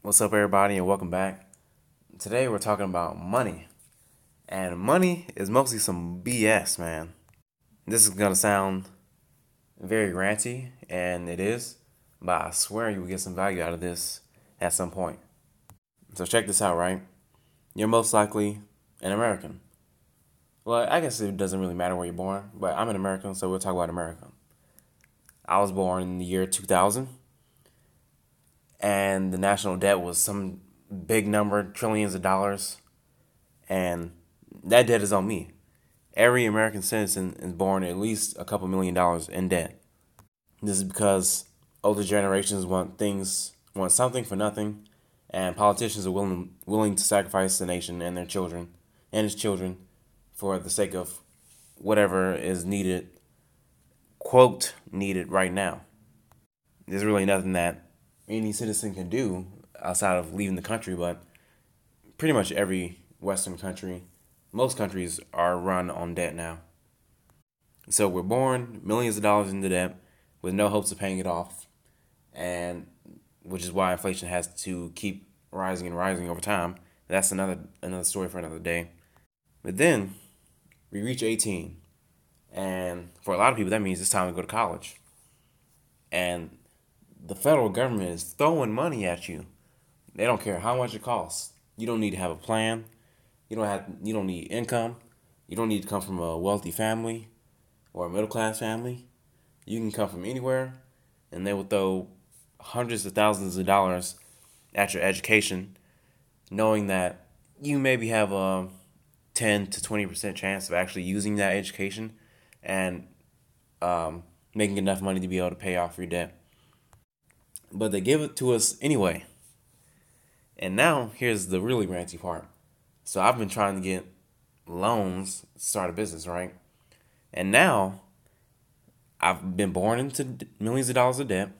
What's up, everybody, and welcome back. Today we're talking about money. And money is mostly some BS, man. This is gonna sound very ranty, and it is, but I swear you will get some value out of this at some point. So, check this out, right? You're most likely an American. Well, I guess it doesn't really matter where you're born, but I'm an American, so we'll talk about America. I was born in the year 2000 and the national debt was some big number, trillions of dollars, and that debt is on me. Every American citizen is born at least a couple million dollars in debt. This is because older generations want things, want something for nothing, and politicians are willing willing to sacrifice the nation and their children and its children for the sake of whatever is needed, quote needed right now. There's really nothing that any citizen can do outside of leaving the country, but pretty much every Western country, most countries are run on debt now. So we're born millions of dollars into debt with no hopes of paying it off, and which is why inflation has to keep rising and rising over time. That's another another story for another day. But then we reach 18, and for a lot of people that means it's time to go to college. And the federal government is throwing money at you. They don't care how much it costs. You don't need to have a plan. You don't have you don't need income. You don't need to come from a wealthy family or a middle class family. You can come from anywhere and they will throw hundreds of thousands of dollars at your education knowing that you maybe have a 10 to 20% chance of actually using that education and um, making enough money to be able to pay off your debt but they give it to us anyway. And now here's the really ranty part. So I've been trying to get loans start a business, right? And now I've been born into millions of dollars of debt.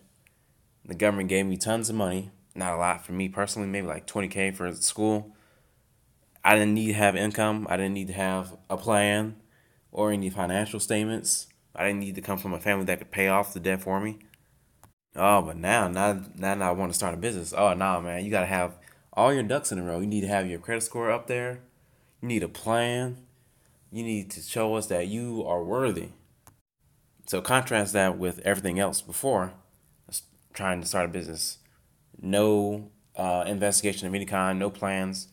The government gave me tons of money, not a lot for me personally, maybe like 20k for school. I didn't need to have income. I didn't need to have a plan or any financial statements. I didn't need to come from a family that could pay off the debt for me. Oh, but now, now, now, now I want to start a business. Oh, no, man, you gotta have all your ducks in a row. You need to have your credit score up there. You need a plan. You need to show us that you are worthy. So contrast that with everything else before trying to start a business. No uh, investigation of any kind, no plans.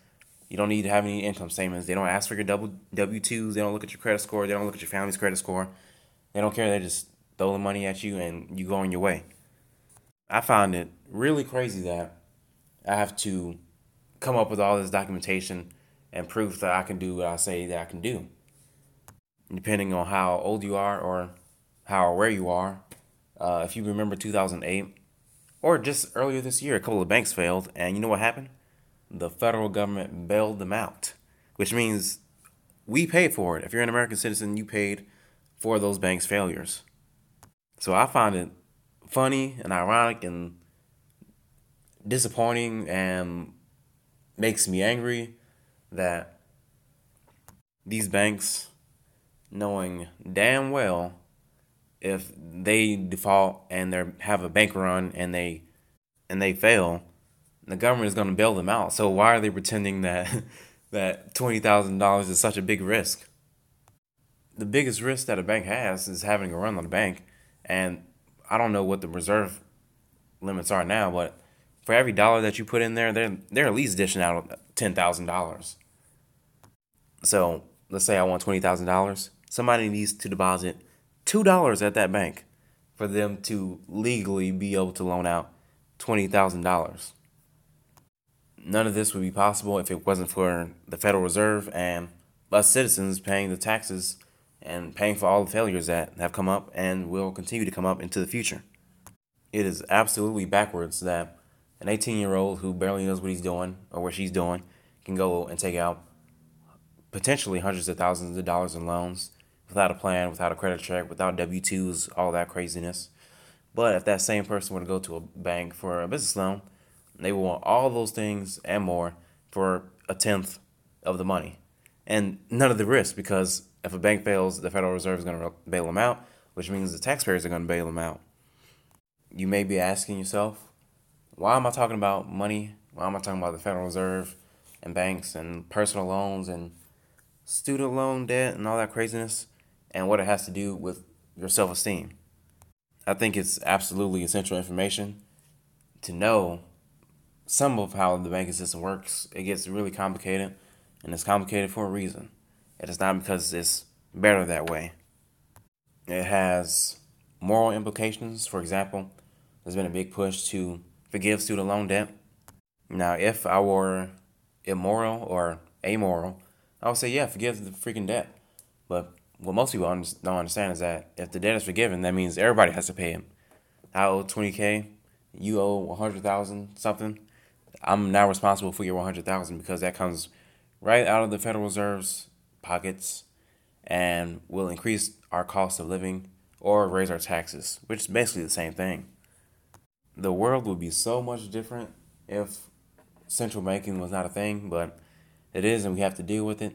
You don't need to have any income statements. They don't ask for your double W twos. They don't look at your credit score. They don't look at your family's credit score. They don't care. They just throw the money at you and you go on your way. I found it really crazy that I have to come up with all this documentation and proof that I can do what I say that I can do. Depending on how old you are or how where you are. Uh, if you remember 2008 or just earlier this year, a couple of banks failed, and you know what happened? The federal government bailed them out, which means we paid for it. If you're an American citizen, you paid for those banks' failures. So I find it funny and ironic and disappointing and makes me angry that these banks knowing damn well if they default and they have a bank run and they and they fail, the government is going to bail them out. So why are they pretending that that twenty thousand dollars is such a big risk? The biggest risk that a bank has is having a run on the bank, and I don't know what the reserve limits are now, but for every dollar that you put in there, they're they're at least dishing out ten thousand dollars. So let's say I want twenty thousand dollars. Somebody needs to deposit two dollars at that bank for them to legally be able to loan out twenty thousand dollars. None of this would be possible if it wasn't for the Federal Reserve and us citizens paying the taxes and paying for all the failures that have come up and will continue to come up into the future. It is absolutely backwards that an 18 year old who barely knows what he's doing or what she's doing can go and take out potentially hundreds of thousands of dollars in loans without a plan, without a credit check, without W 2s, all that craziness. But if that same person were to go to a bank for a business loan, they will want all those things and more for a tenth of the money and none of the risk because if a bank fails, the Federal Reserve is going to bail them out, which means the taxpayers are going to bail them out. You may be asking yourself, why am I talking about money Well, I'm I talking about the Federal Reserve and banks and personal loans and student loan debt and all that craziness and what it has to do with your self esteem. I think it's absolutely essential information to know some of how the banking system works. It gets really complicated, and it's complicated for a reason. It is not because it's better that way. It has moral implications. For example, there's been a big push to forgive student loan debt. Now, if I were immoral or amoral, I would say, yeah, forgive the freaking debt. But what most people don't understand is that if the debt is forgiven, that means everybody has to pay it. I owe 20K, you owe 100,000 something. I'm now responsible for your 100,000 because that comes right out of the Federal Reserve's pockets and will increase our cost of living or raise our taxes, which is basically the same thing. The world would be so much different if central banking was not a thing, but it is, and we have to deal with it.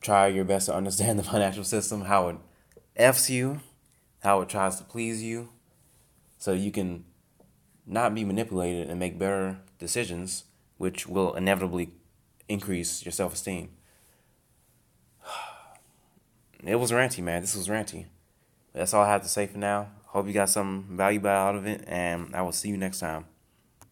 Try your best to understand the financial system, how it F's you, how it tries to please you, so you can not be manipulated and make better decisions, which will inevitably increase your self esteem. It was ranty, man. This was ranty. That's all I have to say for now. Hope you got some value out of it, and I will see you next time.